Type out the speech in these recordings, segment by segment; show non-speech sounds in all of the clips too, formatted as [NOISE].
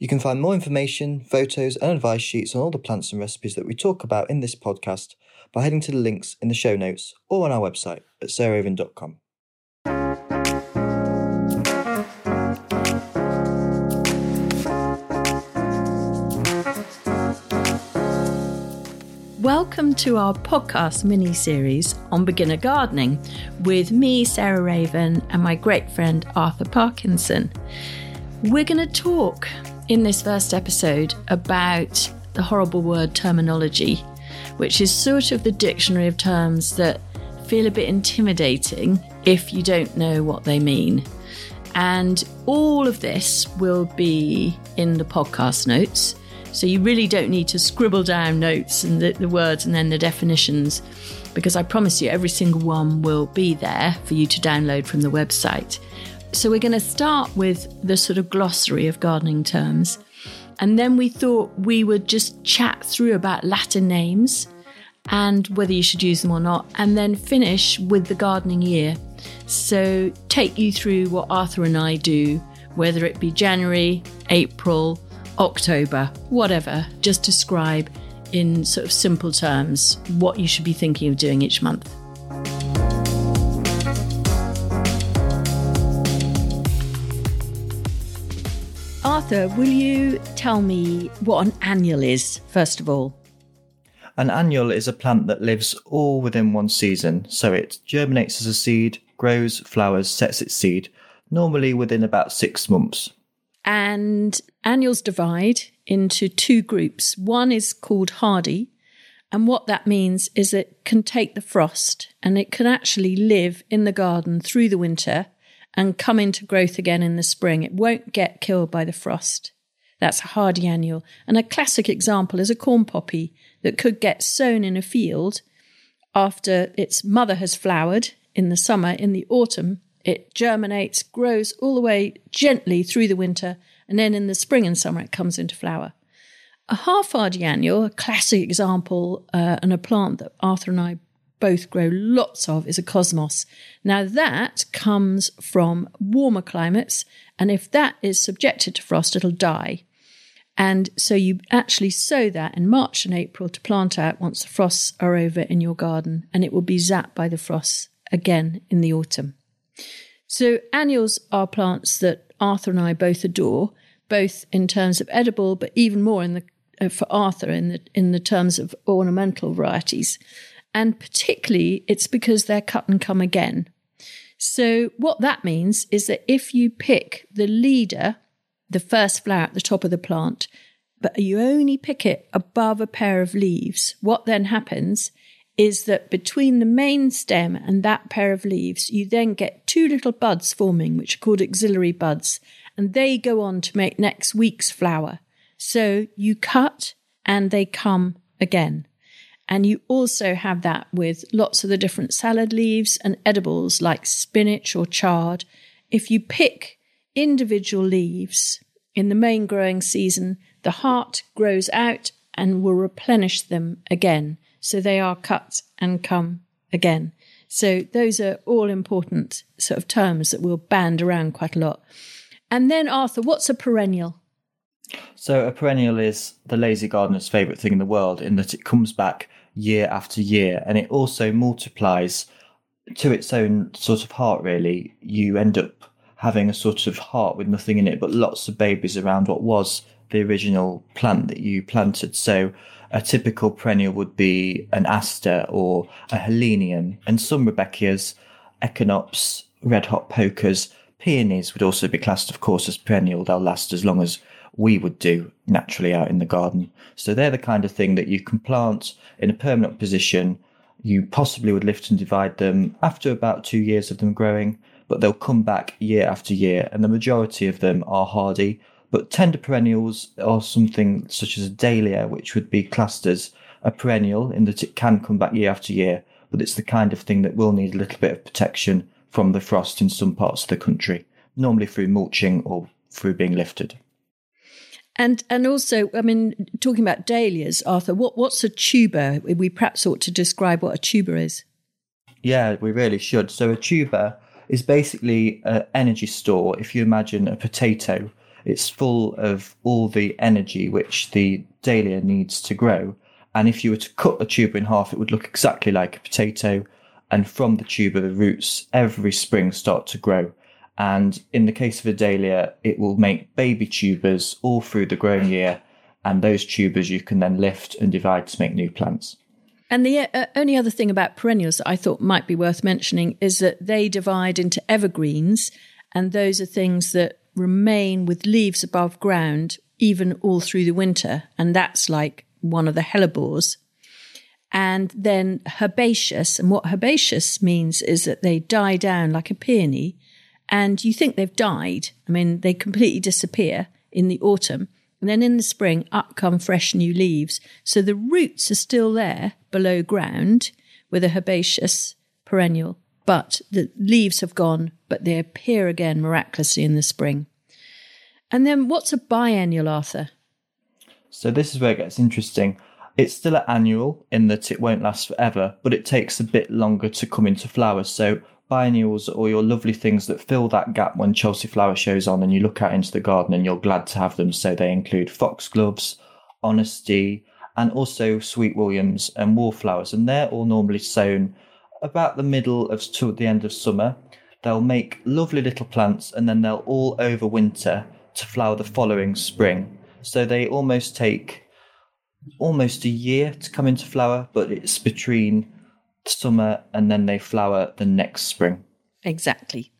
You can find more information, photos, and advice sheets on all the plants and recipes that we talk about in this podcast by heading to the links in the show notes or on our website at sarahraven.com. Welcome to our podcast mini series on beginner gardening with me, Sarah Raven, and my great friend Arthur Parkinson. We're going to talk in this first episode about the horrible word terminology, which is sort of the dictionary of terms that feel a bit intimidating if you don't know what they mean. And all of this will be in the podcast notes. So you really don't need to scribble down notes and the, the, words and then the definitions, because I promise you every single one will be there for you to download from the website. So we're going to start with the sort of glossary of gardening terms. And then we thought we would just chat through about Latin names and whether you should use them or not, and then finish with the gardening year. So take you through what Arthur and I do, whether it be January, April, October, whatever, just describe in sort of simple terms what you should be thinking of doing each month. Arthur, will you tell me what an annual is, first of all? An annual is a plant that lives all within one season, so it germinates as a seed, grows, flowers, sets its seed, normally within about six months. And annuals divide into two groups. One is called hardy, and what that means is it can take the frost and it can actually live in the garden through the winter and come into growth again in the spring. It won't get killed by the frost. That's a hardy annual. And a classic example is a corn poppy that could get sown in a field after its mother has flowered in the summer. In the autumn, it germinates, grows all the way gently through the winter, and then in the spring and summer, it comes into flower. A half hardy annual, a classic example, uh, and a plant that Arthur and I both grow lots of is a cosmos. Now, that comes from warmer climates, and if that is subjected to frost, it'll die. And so you actually sow that in March and April to plant out once the frosts are over in your garden, and it will be zapped by the frosts again in the autumn. So, annuals are plants that Arthur and I both adore, both in terms of edible, but even more in the uh, for Arthur in the in the terms of ornamental varieties. And particularly, it's because they're cut and come again. So, what that means is that if you pick the leader, the first flower at the top of the plant, but you only pick it above a pair of leaves, what then happens is that between the main stem and that pair of leaves, you then get two little buds forming, which are called axillary buds, and they go on to make next week's flower. So you cut and they come again. And you also have that with lots of the different salad leaves and edibles like spinach or chard. If you pick individual leaves in the main growing season, the heart grows out and will replenish them again. So they are cut and come again. So those are all important sort of terms that we'll band around quite a lot. And then, Arthur, what's a perennial? So a perennial is the lazy gardener's favourite thing in the world in that it comes back year after year, and it also multiplies to its own sort of heart. Really, you end up having a sort of heart with nothing in it but lots of babies around what was the original plant that you planted. So a typical perennial would be an aster or a helenium, and some Rudbeckias, echinops, red hot pokers, peonies would also be classed, of course, as perennial. They'll last as long as we would do naturally out in the garden. So they're the kind of thing that you can plant in a permanent position. You possibly would lift and divide them after about two years of them growing, but they'll come back year after year, and the majority of them are hardy. But tender perennials are something such as a dahlia, which would be classed as a perennial in that it can come back year after year, but it's the kind of thing that will need a little bit of protection from the frost in some parts of the country, normally through mulching or through being lifted. And and also, I mean, talking about dahlias, Arthur, what what's a tuber? We perhaps ought to describe what a tuber is. Yeah, we really should. So a tuber is basically an energy store. If you imagine a potato, it's full of all the energy which the dahlia needs to grow. And if you were to cut the tuber in half, it would look exactly like a potato. And from the tuber, the roots every spring start to grow. And in the case of a dahlia, it will make baby tubers all through the growing year. And those tubers you can then lift and divide to make new plants. And the uh, only other thing about perennials that I thought might be worth mentioning is that they divide into evergreens, and those are things that remain with leaves above ground even all through the winter. And that's like one of the hellebores. And then herbaceous, and what herbaceous means is that they die down like a peony, and you think they've died. I mean, they completely disappear in the autumn. And then in the spring, up come fresh new leaves. So the roots are still there below ground with a herbaceous perennial, but the leaves have gone, but they appear again miraculously in the spring. And then what's a biennial, Arthur? So this is where it gets interesting. It's still an annual in that it won't last forever, but it takes a bit longer to come into flower. So biennials or your lovely things that fill that gap when Chelsea Flower shows on and you look out into the garden and you're glad to have them. So they include foxgloves, honesty, and also sweet williams and wallflowers. And they're all normally sown about the middle of to the end of summer. They'll make lovely little plants and then they'll all overwinter to flower the following spring. So they almost take almost a year to come into flower, but it's between summer and then they flower the next spring. Exactly.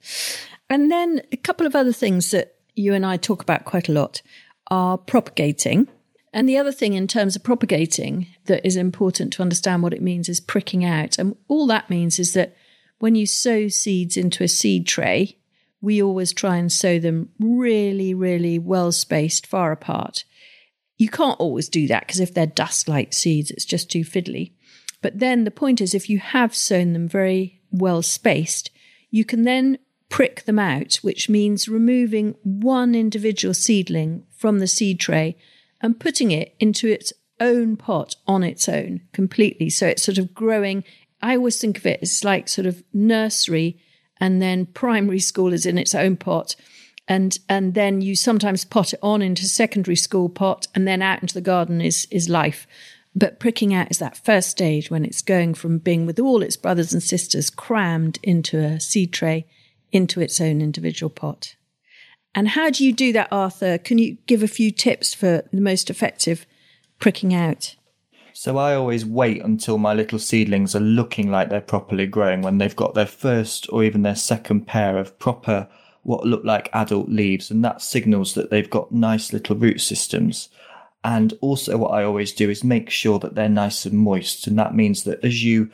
And then a couple of other things that you and I talk about quite a lot are propagating. And the other thing in terms of propagating that is important to understand what it means is pricking out. And all that means is that when you sow seeds into a seed tray, we always try and sow them really, really well spaced, far apart. You can't always do that because if they're dust like seeds, it's just too fiddly. But then the point is, if you have sown them very well spaced, you can then prick them out, which means removing one individual seedling from the seed tray and putting it into its own pot on its own completely. So it's sort of growing. I always think of it as like sort of nursery and then primary school is in its own pot. And, and then you sometimes pot it on into secondary school pot and then out into the garden is, is life. But pricking out is that first stage when it's going from being with all its brothers and sisters crammed into a seed tray into its own individual pot. And how do you do that, Arthur? Can you give a few tips for the most effective pricking out? So I always wait until my little seedlings are looking like they're properly growing when they've got their first or even their second pair of proper what look like adult leaves and that signals that they've got nice little root systems. And also, what I always do is make sure that they're nice and moist. And that means that as you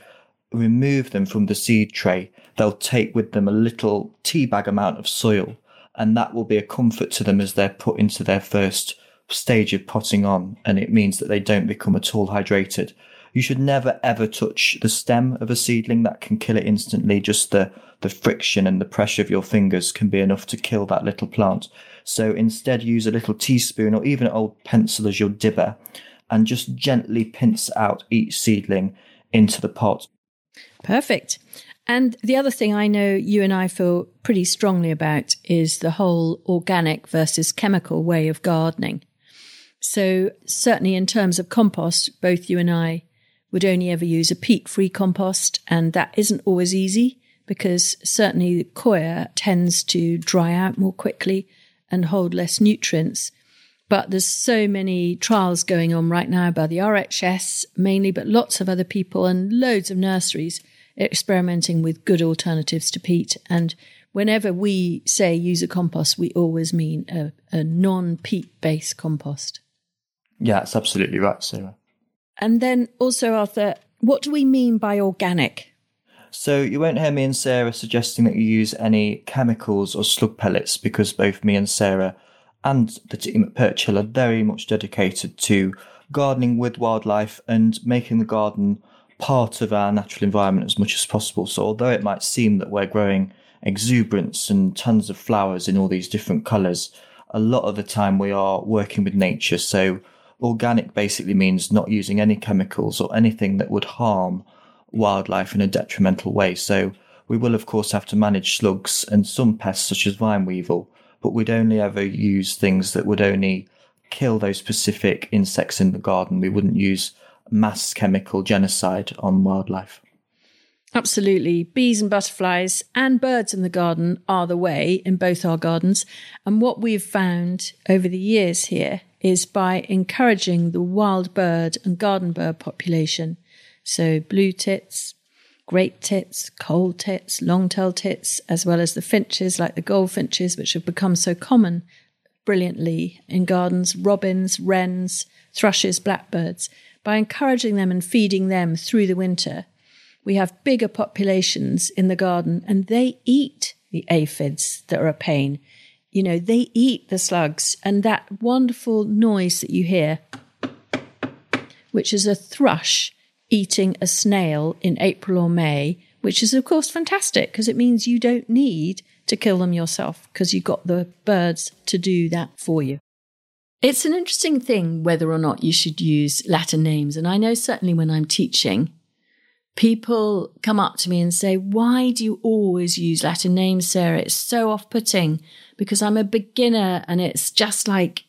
remove them from the seed tray, they'll take with them a little tea bag amount of soil. And that will be a comfort to them as they're put into their first stage of potting on. And it means that they don't become at all hydrated. You should never ever touch the stem of a seedling that can kill it instantly. Just the, the friction and the pressure of your fingers can be enough to kill that little plant. So instead, use a little teaspoon or even an old pencil as your dibber and just gently pinch out each seedling into the pot. Perfect. And the other thing I know you and I feel pretty strongly about is the whole organic versus chemical way of gardening. So, certainly in terms of compost, both you and I would only ever use a peat free compost, and that isn't always easy because certainly the coir tends to dry out more quickly and hold less nutrients. But there's so many trials going on right now by the RHS mainly, but lots of other people and loads of nurseries experimenting with good alternatives to peat. And whenever we say use a compost, we always mean a, a non peat based compost. Yeah, that's absolutely right, Sarah. And then also, Arthur, what do we mean by organic? So you won't hear me and Sarah suggesting that you use any chemicals or slug pellets because both me and Sarah and the team at Perch Hill are very much dedicated to gardening with wildlife and making the garden part of our natural environment as much as possible. So although it might seem that we're growing exuberance and tons of flowers in all these different colours, a lot of the time we are working with nature. So organic basically means not using any chemicals or anything that would harm wildlife in a detrimental way. So we will, of course, have to manage slugs and some pests such as vine weevil, but we'd only ever use things that would only kill those specific insects in the garden. We wouldn't use mass chemical genocide on wildlife. Absolutely. Bees and butterflies and birds in the garden are the way in both our gardens. And what we've found over the years here is by encouraging the wild bird and garden bird population. So blue tits, great tits, coal tits, long-tailed tits, as well as the finches like the goldfinches, which have become so common brilliantly in gardens, robins, wrens, thrushes, blackbirds. By encouraging them and feeding them through the winter, we have bigger populations in the garden and they eat the aphids that are a pain. You know, they eat the slugs and that wonderful noise that you hear, which is a thrush eating a snail in April or May, which is of course fantastic because it means you don't need to kill them yourself because you've got the birds to do that for you. It's an interesting thing whether or not you should use Latin names. And I know certainly when I'm teaching, people come up to me and say, Why do you always use Latin names, Sarah? It's so off putting because I'm a beginner and it's just like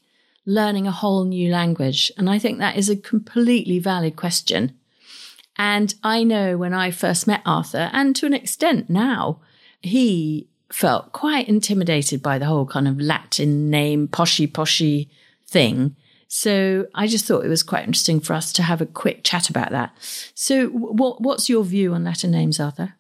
learning a whole new language. And I think that is a completely valid question. And I know when I first met Arthur, and to an extent now, he felt quite intimidated by the whole kind of Latin name, poshy poshy thing. So I just thought it was quite interesting for us to have a quick chat about that. So, what, what's your view on Latin names, Arthur?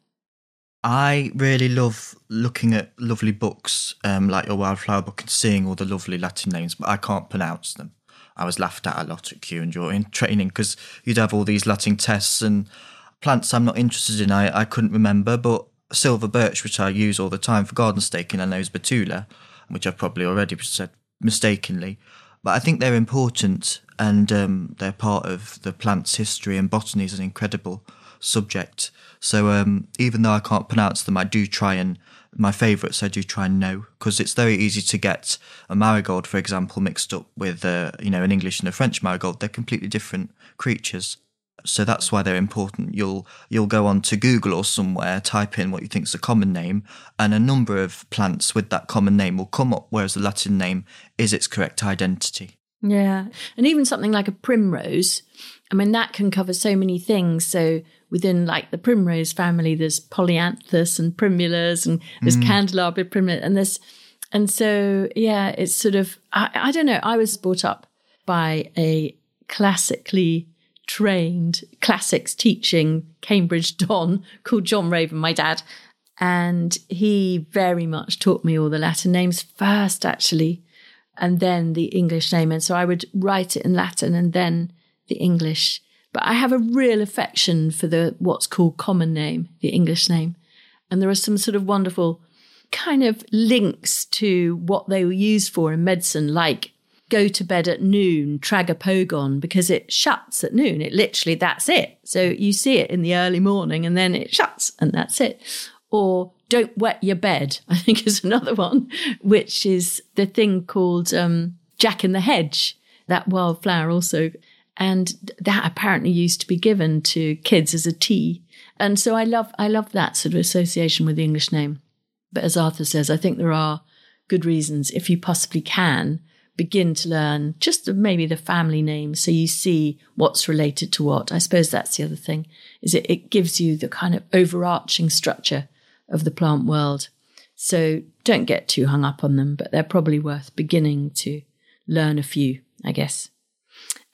I really love looking at lovely books um, like your Wildflower book and seeing all the lovely Latin names, but I can't pronounce them. I was laughed at a lot at Kew and during training because you'd have all these Latin tests and plants I'm not interested in. I, I couldn't remember, but silver birch, which I use all the time for garden staking, I know is Betula, which I've probably already said mistakenly. But I think they're important and um, they're part of the plant's history, and botany is an incredible subject. So um, even though I can't pronounce them, I do try and my favourites I do try and know because it's very easy to get a marigold, for example, mixed up with uh, you know an English and a French marigold. They're completely different creatures. So that's why they're important. You'll you'll go on to Google or somewhere, type in what you think is a common name, and a number of plants with that common name will come up, whereas the Latin name is its correct identity. Yeah. And even something like a primrose, I mean, that can cover so many things. So within like the primrose family, there's polyanthus and primulas and there's mm. candelabra primula and this. And so, yeah, it's sort of, I, I don't know. I was brought up by a classically trained classics teaching Cambridge Don called John Raven, my dad. And he very much taught me all the Latin names first, actually, and then the English name. And so I would write it in Latin and then the English. But I have a real affection for the what's called common name, the English name. And there are some sort of wonderful kind of links to what they were used for in medicine, like go to bed at noon, tragopogon, because it shuts at noon. It literally, that's it. So you see it in the early morning and then it shuts and that's it. Or don't wet your bed, [LAUGHS] I think is another one, which is the thing called um, Jack in the Hedge, that wildflower also. And that apparently used to be given to kids as a tea. And so I love, I love that sort of association with the English name. But as Arthur says, I think there are good reasons, if you possibly can, begin to learn just maybe the family name so you see what's related to what. I suppose that's the other thing, is it, it gives you the kind of overarching structure of the plant world. So don't get too hung up on them, but they're probably worth beginning to learn a few, I guess.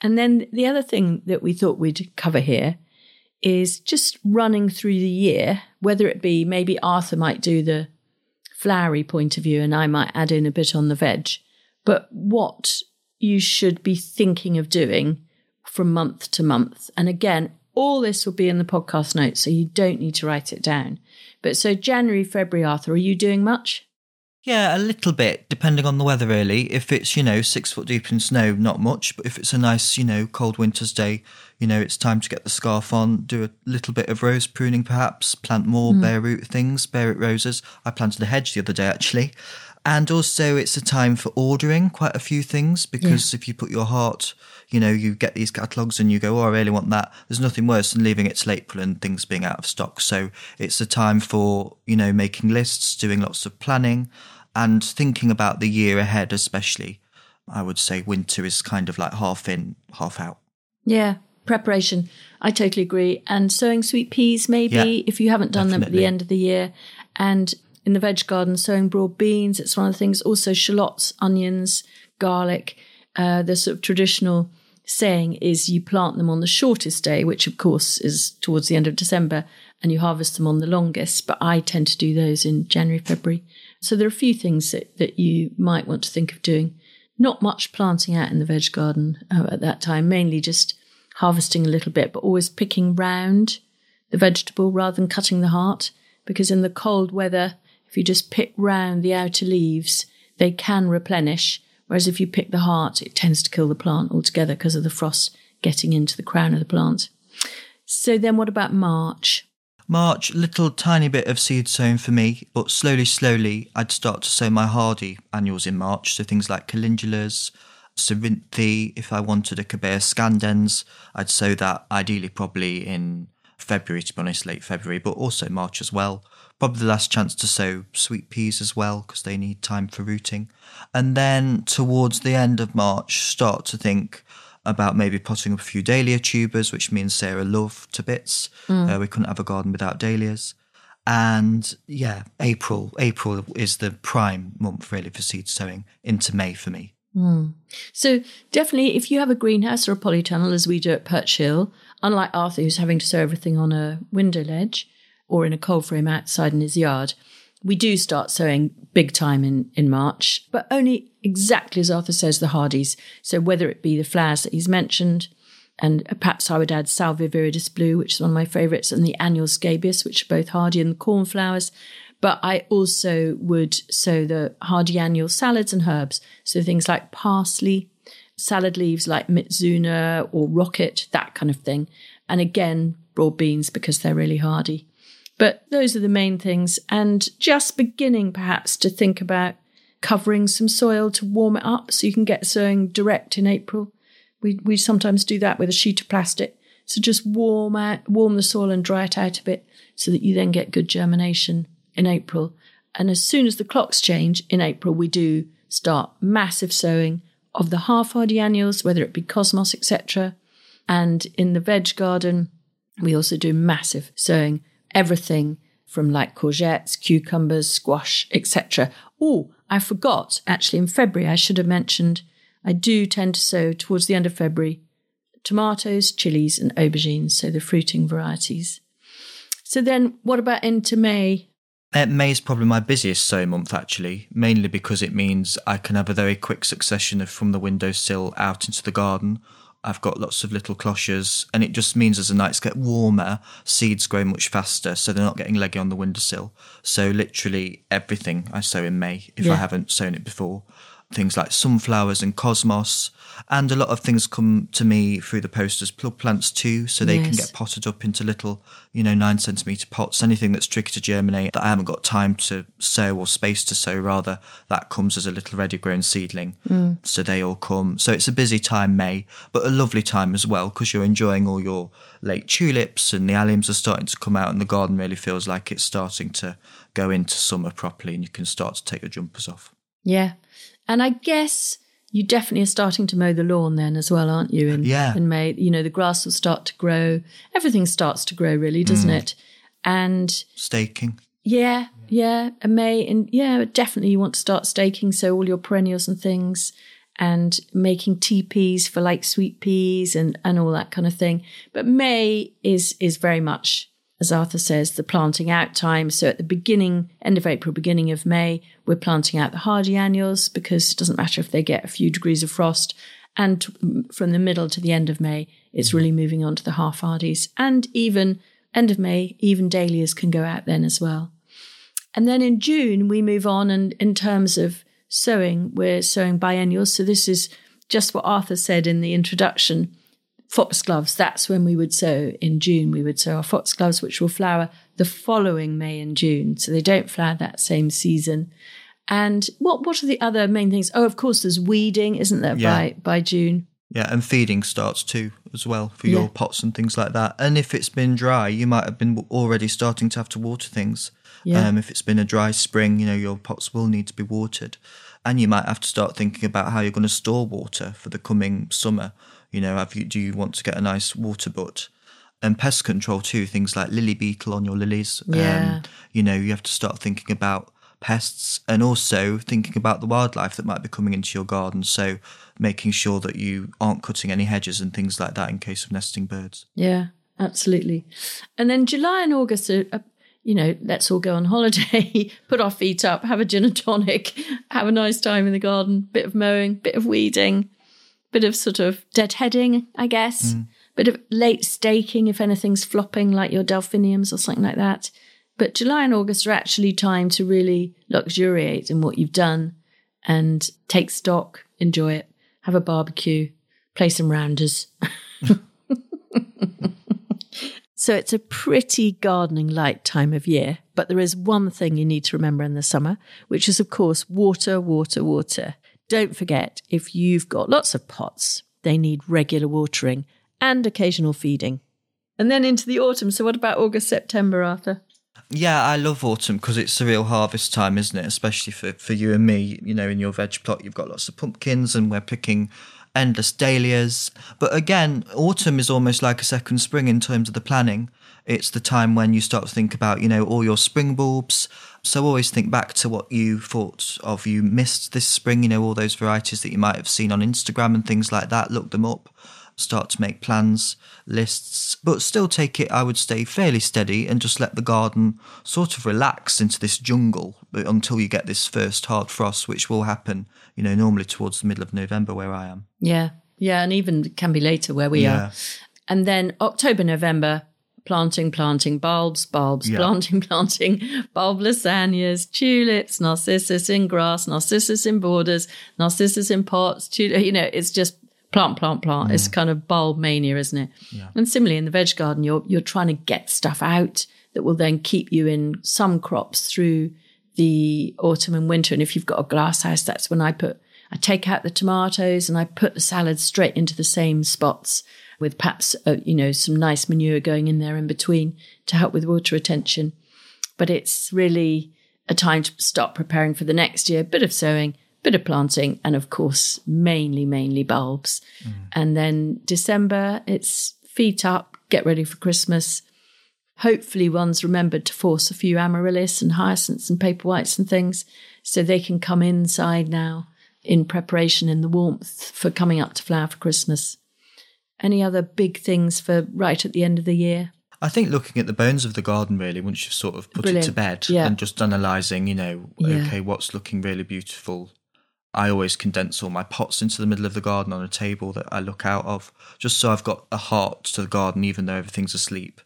And then the other thing that we thought we'd cover here is just running through the year, whether it be maybe Arthur might do the flowery point of view and I might add in a bit on the veg but what you should be thinking of doing from month to month. And again, all this will be in the podcast notes, so you don't need to write it down. But so January, February, Arthur, are you doing much? Yeah, a little bit, depending on the weather, really. If it's, you know, six foot deep in snow, not much. But if it's a nice, you know, cold winter's day, you know, it's time to get the scarf on, do a little bit of rose pruning, perhaps, plant more mm. bare root things, bare root roses. I planted a hedge the other day, actually. And also, it's a time for ordering quite a few things because yeah. if you put your heart, you know, you get these catalogues and you go, oh, I really want that. There's nothing worse than leaving it till April and things being out of stock. So it's a time for, you know, making lists, doing lots of planning. And thinking about the year ahead, especially, I would say winter is kind of like half in, half out. Yeah, preparation. I totally agree. And sowing sweet peas, maybe, Yeah, if you haven't done them at the end of the year. And in the veg garden, sowing broad beans. It's one of the things. Also, shallots, onions, garlic. Uh, the sort of traditional saying is you plant them on the shortest day, which of course is towards the end of December, and you harvest them on the longest. But I tend to do those in January, February. So there are a few things that, that you might want to think of doing. Not much planting out in the veg garden uh, at that time, mainly just harvesting a little bit, but always picking round the vegetable rather than cutting the heart. Because in the cold weather, if you just pick round the outer leaves, they can replenish. Whereas if you pick the heart, it tends to kill the plant altogether because of the frost getting into the crown of the plant. So then what about March? March, little tiny bit of seed sowing for me, but slowly, slowly, I'd start to sow my hardy annuals in March. So things like calendulas, cerinthe. If I wanted a cobaea scandens, I'd sow that ideally probably in February, to be honest, late February, but also March as well. Probably the last chance to sow sweet peas as well because they need time for rooting. And then towards the end of March, start to think about maybe potting up a few dahlia tubers, which means Sarah love to bits. Uh, we couldn't have a garden without dahlias. And yeah, April. April is the prime month really for seed sowing into May for me. Hmm. So definitely, if you have a greenhouse or a polytunnel, as we do at Perch Hill, unlike Arthur, who's having to sow everything on a window ledge or in a cold frame outside in his yard, we do start sowing big time in, in March, but only exactly as Arthur says, the hardies. So whether it be the flowers that he's mentioned, and perhaps I would add Salvia viridis blue, which is one of my favourites, and the annual scabious, which are both hardy, and the cornflowers. But I also would sow the hardy annual salads and herbs. So things like parsley, salad leaves like mizuna or rocket, that kind of thing. And again, broad beans because they're really hardy. But those are the main things. And just beginning perhaps to think about covering some soil to warm it up so you can get sowing direct in April. We, we sometimes do that with a sheet of plastic. So just warm out, warm the soil and dry it out a bit so that you then get good germination in April. And as soon as the clocks change in April, we do start massive sowing of the half hardy annuals, whether it be cosmos, etc. And in the veg garden, we also do massive sowing, everything from like courgettes, cucumbers, squash, etc. Oh, I forgot actually in February, I should have mentioned, I do tend to sow towards the end of February tomatoes, chilies, and aubergines, so the fruiting varieties. So then, what about into May? May is probably my busiest sow month actually, mainly because it means I can have a very quick succession of from the windowsill out into the garden. I've got lots of little cloches, and it just means as the nights get warmer, seeds grow much faster, so they're not getting leggy on the windowsill. So literally everything I sow in May, if Yeah. I haven't sown it before. Things like sunflowers and cosmos, and a lot of things come to me through the post as plug plants too, so they can get potted up into little, you know, nine centimeter pots. Anything that's tricky to germinate that I haven't got time to sow or space to sow, rather, that comes as a little ready grown seedling. Mm. So they all come. So it's a busy time, May, but a lovely time as well because you're enjoying all your late tulips and the alliums are starting to come out, and the garden really feels like it's starting to go into summer properly, and you can start to take your jumpers off. Yeah. And I guess you definitely are starting to mow the lawn then as well, aren't you? In, Yeah. in May, you know, the grass will start to grow. Everything starts to grow, really, doesn't mm. it? And Staking. yeah, yeah, and May, and yeah, definitely you want to start staking. So all your perennials and things and making teepees for like sweet peas and, and all that kind of thing. But May is, is very much, as Arthur says, the planting out time. So at the beginning, end of April, beginning of May, we're planting out the hardy annuals because it doesn't matter if they get a few degrees of frost. And from the middle to the end of May, it's really moving on to the half hardies. And even end of May, even dahlias can go out then as well. And then in June, we move on. And in terms of sowing, we're sowing biennials. So this is just what Arthur said in the introduction. Foxgloves, that's when we would sow in June. We would sow our foxgloves, which will flower the following May and June. So they don't flower that same season. And what, what are the other main things? Oh, of course, there's weeding, isn't there, Yeah. by, by June? Yeah, and feeding starts too as well for Yeah. your pots and things like that. And if it's been dry, you might have been already starting to have to water things. Yeah. Um, if it's been a dry spring, you know, your pots will need to be watered. And you might have to start thinking about how you're going to store water for the coming summer. You know, have you, do you want to get a nice water butt? And pest control too, things like lily beetle on your lilies. Yeah. Um, you know, you have to start thinking about pests and also thinking about the wildlife that might be coming into your garden. So making sure that you aren't cutting any hedges and things like that in case of nesting birds. Yeah, absolutely. And then July and August are, are you know, let's all go on holiday, [LAUGHS] put our feet up, have a gin and tonic, [LAUGHS] have a nice time in the garden, bit of mowing, bit of weeding, bit of sort of deadheading, I guess, hmm. bit of late staking if anything's flopping like your delphiniums or something like that. But July and August are actually time to really luxuriate in what you've done and take stock, enjoy it, have a barbecue, play some rounders. [LAUGHS] So it's a pretty gardening light time of year, but there is one thing you need to remember in the summer, which is, of course, water, water, water. Don't forget, if you've got lots of pots, they need regular watering and occasional feeding. And then into the autumn. So, what about August, September, Arthur? Yeah, I love autumn because it's the real harvest time, isn't it? Especially for, for you and me. You know, in your veg plot, you've got lots of pumpkins and we're picking endless dahlias. But again, autumn is almost like a second spring in terms of the planning. It's the time when you start to think about, you know, all your spring bulbs. So always think back to what you thought of you missed this spring, you know, all those varieties that you might have seen on Instagram and things like that. Look them up start to make plans, lists, but still take it, I would stay fairly steady and just let the garden sort of relax into this jungle until you get this first hard frost, which will happen, you know, normally towards the middle of November where I am. Yeah. Yeah. And even can be later where we Yeah. are. And then October, November, planting, planting, bulbs, bulbs, Yeah. planting, [LAUGHS] planting, bulb lasagnas, tulips, narcissus in grass, narcissus in borders, narcissus in pots, tulip, you know, it's just plant, plant, plant. It's mm. kind of bulb mania, isn't it? And similarly in the veg garden, you're you're trying to get stuff out that will then keep you in some crops through the autumn and winter. And if you've got a glass house, that's when I put I take out the tomatoes and I put the salad straight into the same spots with perhaps uh, you know some nice manure going in there in between to help with water retention. But it's really a time to start preparing for the next year. Bit of sowing, bit of planting, and of course mainly mainly bulbs. And then December, it's feet up, get ready for Christmas. Hopefully, one's remembered to force a few amaryllis and hyacinths and paper whites and things so they can come inside now in preparation in the warmth for coming up to flower for Christmas. Any other big things for right at the end of the year? I think looking at the bones of the garden really, once you've sort of put it to bed Yeah. and just analysing, you know, Yeah. okay, what's looking really beautiful. I always condense all my pots into the middle of the garden on a table that I look out of, just so I've got a heart to the garden, even though everything's asleep.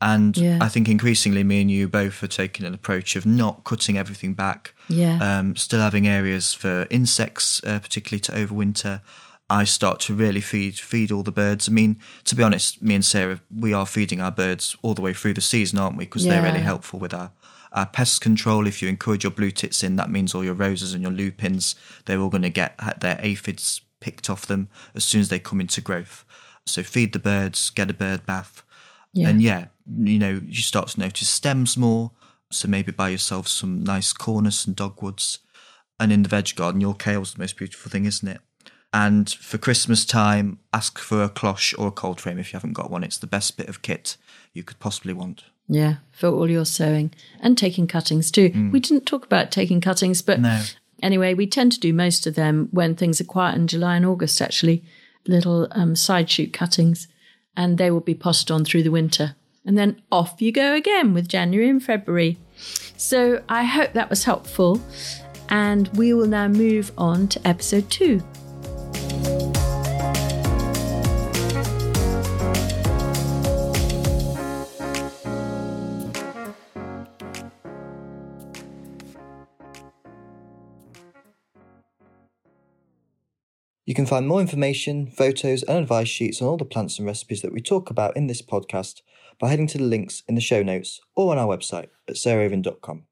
And Yeah. I think increasingly, me and you both are taking an approach of not cutting everything back, Yeah. um, still having areas for insects, uh, particularly to overwinter. I start to really feed feed all the birds. I mean, to be honest, me and Sarah, we are feeding our birds all the way through the season, aren't we? Because they're really helpful with our, our pest control. If you encourage your blue tits in, that means all your roses and your lupins, they're all going to get their aphids picked off them as soon as they come into growth. So feed the birds, get a bird bath. Yeah. And yeah, you know, you start to notice stems more. So maybe buy yourself some nice cornus and dogwoods. And in the veg garden, your kale's the most beautiful thing, isn't it? And for Christmas time, ask for a cloche or a cold frame if you haven't got one. It's the best bit of kit you could possibly want. Yeah, for all your sowing and taking cuttings too. We didn't talk about taking cuttings, but No. anyway, we tend to do most of them when things are quiet in July and August, actually, little um, side shoot cuttings, and they will be potted on through the winter. And then off you go again with January and February. So I hope that was helpful. And we will now move on to episode two. You can find more information, photos, and advice sheets on all the plants and recipes that we talk about in this podcast by heading to the links in the show notes or on our website at sarahraven.com.